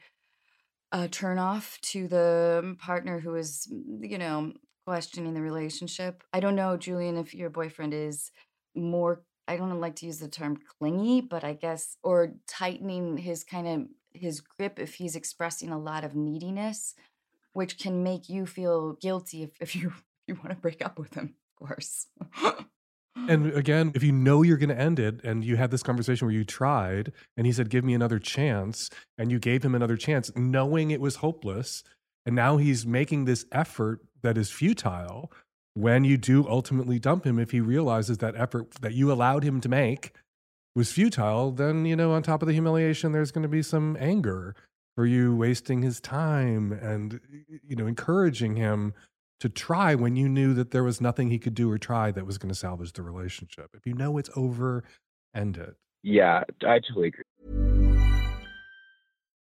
a turn off to the partner who is, you know, questioning the relationship. I don't know, Julian, if your boyfriend is more, I don't like to use the term clingy, but I guess, or tightening his kind of his grip if he's expressing a lot of neediness, which can make you feel guilty if, if you if you want to break up with him, of course. and again, if you know you're going to end it and you had this conversation where you tried and he said, Give me another chance, and you gave him another chance, knowing it was hopeless, and now he's making this effort that is futile when you do ultimately dump him if he realizes that effort that you allowed him to make was futile then you know on top of the humiliation there's going to be some anger for you wasting his time and you know encouraging him to try when you knew that there was nothing he could do or try that was going to salvage the relationship. If you know it's over end it. Yeah i totally agree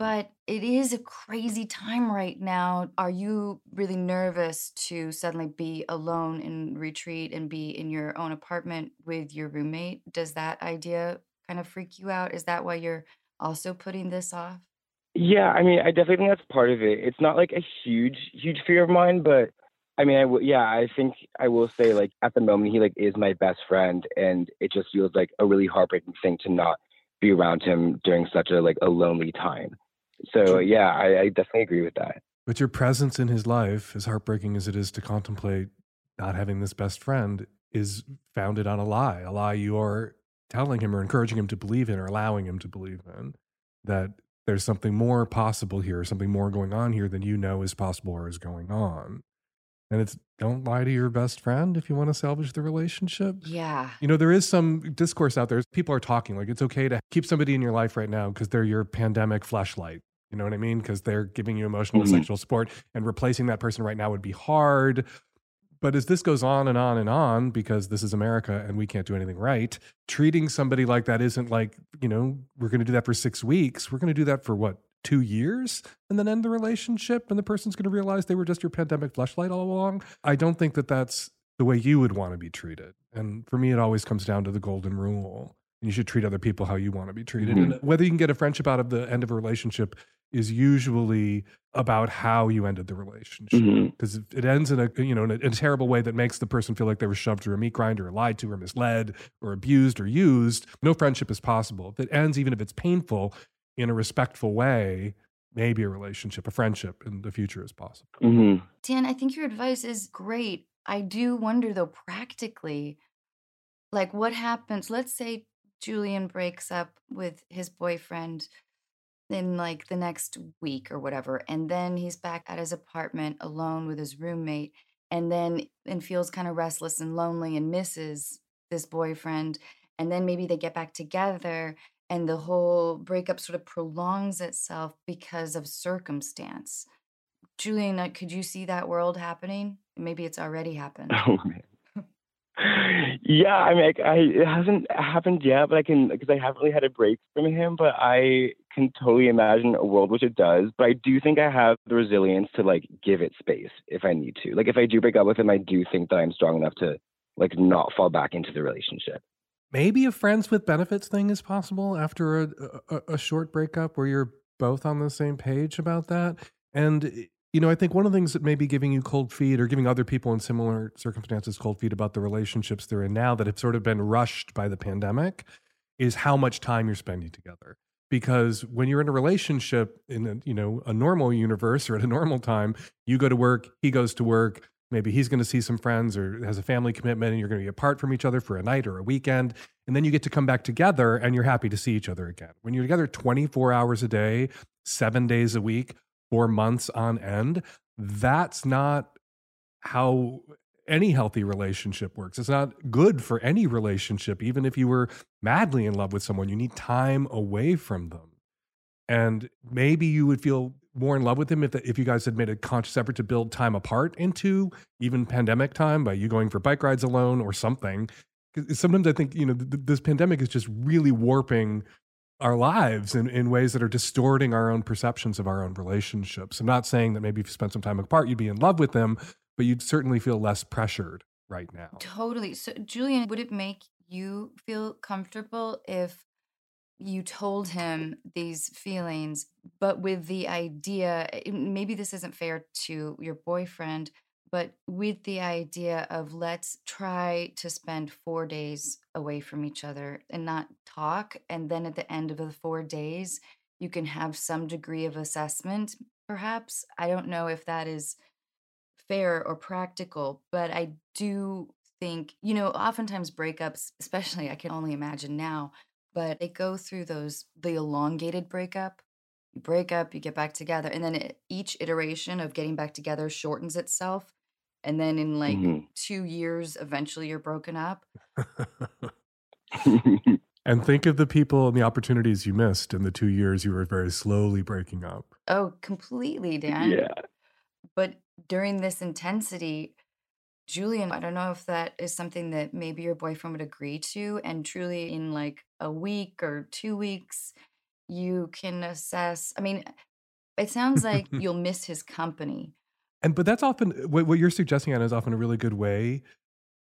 But it is a crazy time right now. Are you really nervous to suddenly be alone in retreat and be in your own apartment with your roommate? Does that idea kind of freak you out? Is that why you're also putting this off? Yeah, I mean, I definitely think that's part of it. It's not like a huge, huge fear of mine, but I mean, I w- yeah, I think I will say like at the moment he like is my best friend, and it just feels like a really heartbreaking thing to not be around him during such a like a lonely time. So yeah, I, I definitely agree with that. But your presence in his life, as heartbreaking as it is to contemplate not having this best friend, is founded on a lie, a lie you are telling him or encouraging him to believe in or allowing him to believe in that there's something more possible here, something more going on here than you know is possible or is going on. And it's don't lie to your best friend if you want to salvage the relationship. Yeah. You know, there is some discourse out there. People are talking like it's okay to keep somebody in your life right now because they're your pandemic fleshlight. You know what I mean? Because they're giving you emotional Mhm. sexual support, and replacing that person right now would be hard. But as this goes on and on and on, because this is America and we can't do anything right, treating somebody like that isn't like, you know, we're going to do that for six weeks. We're going to do that for what, two years and then end the relationship and the person's going to realize they were just your pandemic fleshlight all along. I don't think that that's the way you would want to be treated. And for me, it always comes down to the golden rule. You should treat other people how you want to be treated. Mhm. And whether you can get a friendship out of the end of a relationship is usually about how you ended the relationship because if it ends in a you know in a, in a terrible way that makes the person feel like they were shoved through a meat grinder or lied to or misled or abused or used no friendship is possible if it ends even if it's painful in a respectful way maybe a relationship a friendship in the future is possible Mm-hmm. Dan, I think your advice is great. I do wonder though, practically, like what happens? Let's say Julian breaks up with his boyfriend. in like the next week or whatever. And then he's back at his apartment alone with his roommate and then and feels kind of restless and lonely and misses this boyfriend. And then maybe they get back together and the whole breakup sort of prolongs itself because of circumstance. Julian, uh, could you see that world happening? Maybe it's already happened. Oh man. Yeah, I mean, I, I, it hasn't happened yet, but I can because I haven't really had a break from him. But I can totally imagine a world which it does. But I do think I have the resilience to like give it space if I need to. Like if I do break up with him, I do think that I'm strong enough to like not fall back into the relationship. Maybe a friends with benefits thing is possible after a, a, a short breakup where you're both on the same page about that. And you know, I think one of the things that may be giving you cold feet or giving other people in similar circumstances cold feet about the relationships they're in now that have sort of been rushed by the pandemic is how much time you're spending together. Because when you're in a relationship in a, you know, a normal universe or at a normal time, you go to work, he goes to work, maybe he's going to see some friends or has a family commitment and you're going to be apart from each other for a night or a weekend and then you get to come back together and you're happy to see each other again. When you're together 24 hours a day, 7 days a week, for months on end, that's not how any healthy relationship works. It's not good for any relationship, even if you were madly in love with someone. You need time away from them. And maybe you would feel more in love with him if, if you guys had made a conscious effort to build time apart into even pandemic time by you going for bike rides alone or something. Sometimes I think, you know, th- this pandemic is just really warping our lives in, in ways that are distorting our own perceptions of our own relationships. I'm not saying that maybe if you spent some time apart, you'd be in love with them, but you'd certainly feel less pressured right now. Totally. So, Julian, would it make you feel comfortable if you told him these feelings, but with the idea, eh, maybe this isn't fair to your boyfriend, but with the idea of let's try to spend four days away from each other and not talk. And then at the end of the four days, you can have some degree of assessment, perhaps. I don't know if that is fair or practical, but I do think, you know, oftentimes breakups, especially I can only imagine now, but they go through those, the elongated breakup. You break up, you get back together, and then it, each iteration of getting back together shortens itself and then in like Mhm. two years eventually you're broken up and think of the people and the opportunities you missed in the two years you were very slowly breaking up. oh completely dan yeah. but during this intensity julian i don't know if that is something that maybe your boyfriend would agree to and truly in like a week or two weeks you can assess i mean it sounds like you'll miss his company And but that's often what, what you're suggesting, Anna, is often a really good way.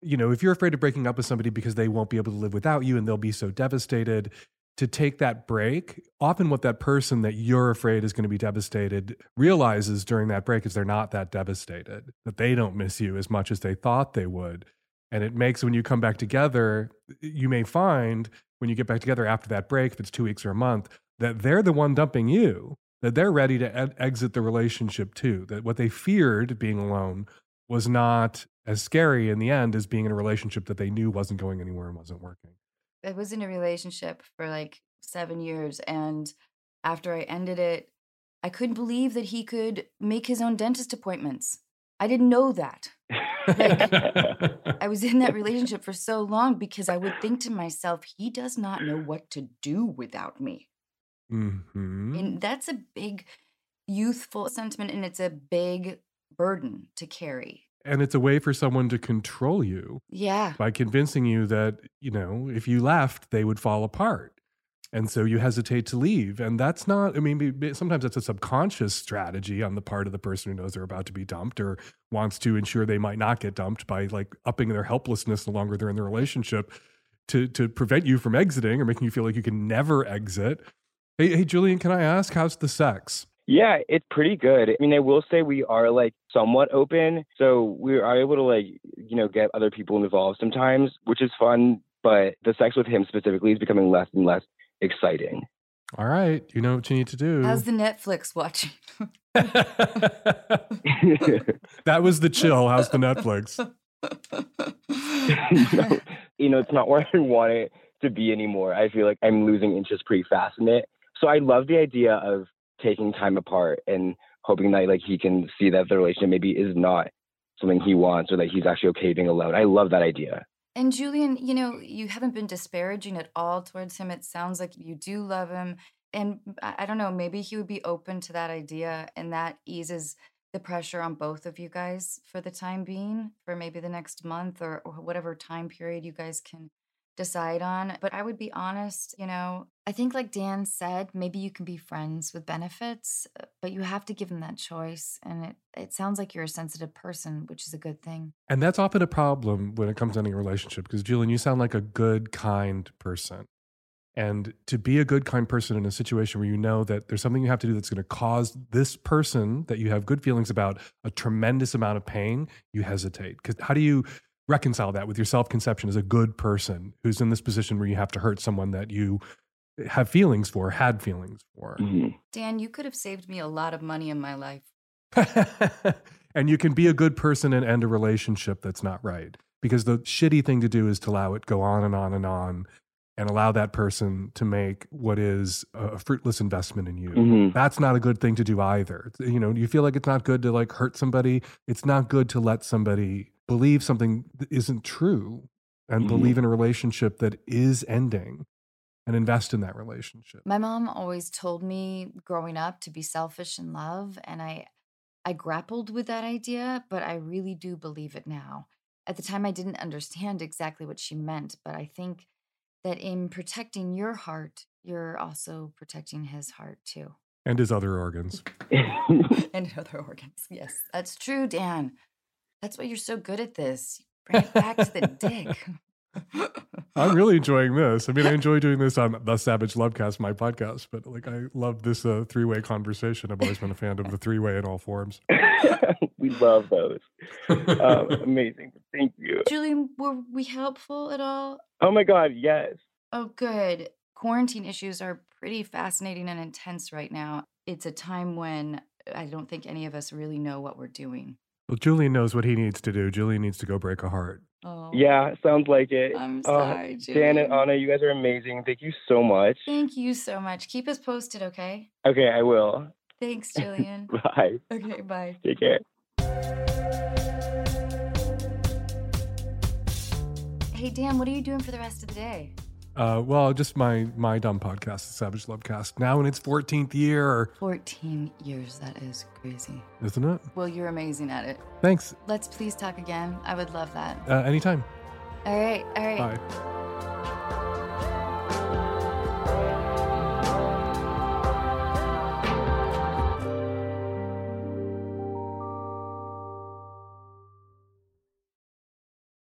You know, if you're afraid of breaking up with somebody because they won't be able to live without you and they'll be so devastated, to take that break, often what that person that you're afraid is going to be devastated realizes during that break is they're not that devastated, that they don't miss you as much as they thought they would. And it makes when you come back together, you may find when you get back together after that break, if it's two weeks or a month, that they're the one dumping you, that they're ready to exit the relationship too. That what they feared being alone was not as scary in the end as being in a relationship that they knew wasn't going anywhere and wasn't working. I was in a relationship for like seven years. And after I ended it, I couldn't believe that he could make his own dentist appointments. I didn't know that. Like, I was in that relationship for so long because I would think to myself, he does not know what to do without me. Hmm And that's a big youthful sentiment and it's a big burden to carry. And it's a way for someone to control you Yeah. by convincing you that, you know, if you left, they would fall apart. And so you hesitate to leave. And that's not, I mean, sometimes it's a subconscious strategy on the part of the person who knows they're about to be dumped or wants to ensure they might not get dumped by like upping their helplessness the longer they're in the relationship to, to prevent you from exiting or making you feel like you can never exit. Hey, hey, Julian, can I ask, how's the sex? Yeah, it's pretty good. I mean, I will say we are like somewhat open. So we are able to like, you know, get other people involved sometimes, which is fun. But the sex with him specifically is becoming less and less exciting. All right, you know what you need to do. How's the Netflix watching? that was the chill. How's the Netflix? you, know, you know, it's not where I want it to be anymore. I feel like I'm losing interest pretty fast in it. So I love the idea of taking time apart and hoping that like he can see that the relationship maybe is not something he wants or that he's actually okay being alone. I love that idea. And Julian, you know, you haven't been disparaging at all towards him. It sounds like you do love him. And I don't know, maybe he would be open to that idea and that eases the pressure on both of you guys for the time being, for maybe the next month or, or whatever time period you guys can decide on. But I would be honest, you know, I think, like Dan said, maybe you can be friends with benefits, uh, but you have to give them that choice. And it, it sounds like you're a sensitive person, which is a good thing. And that's often a problem when it comes to any relationship because, Julian, you sound like a good, kind person. And to be a good, kind person in a situation where you know that there's something you have to do that's going to cause this person that you have good feelings about a tremendous amount of pain, you hesitate. Because how do you reconcile that with your self conception as a good person who's in this position where you have to hurt someone that you have feelings for, had feelings for? Mhm. Dan, you could have saved me a lot of money in my life. and you can be a good person and end a relationship that's not right. Because the shitty thing to do is to allow it go on and on and on and allow that person to make what is a fruitless investment in you. Mhm. That's not a good thing to do either. You know, you feel like it's not good to like hurt somebody. It's not good to let somebody believe something that isn't true and Mhm. believe in a relationship that is ending and invest in that relationship. My mom always told me growing up to be selfish in love, and I I grappled with that idea, but I really do believe it now. At the time I didn't understand exactly what she meant, but I think that in protecting your heart, you're also protecting his heart too. And his other organs. and other organs. Yes, that's true, Dan. That's why you're so good at this. Bring it back to the dick. I'm really enjoying this. I mean, I enjoy doing this on the Savage Lovecast, my podcast, but like I love this uh, three way conversation. I've always been a fan of the three way in all forms. we love those. Um, amazing. Thank you. Julian, were we helpful at all? Oh my God, yes. Oh, good. Quarantine issues are pretty fascinating and intense right now. It's a time when I don't think any of us really know what we're doing. Well, Julian knows what he needs to do. Julian needs to go break a heart. Oh, Yeah, sounds like it. I'm Oh, sorry, Dan Julian. and Anna, you guys are amazing. Thank you so much. Thank you so much. Keep us posted, okay? Okay, I will. Thanks, Julian. Bye. okay, bye. Take care. Hey, Dan, what are you doing for the rest of the day? Uh, well, just my my dumb podcast, the Savage Lovecast, now in its 14th year, 14 years. That is crazy. isn't it? Well, you're amazing at it. Thanks. Let's please talk again. I would love that. Uh, anytime. All right. All right. Bye.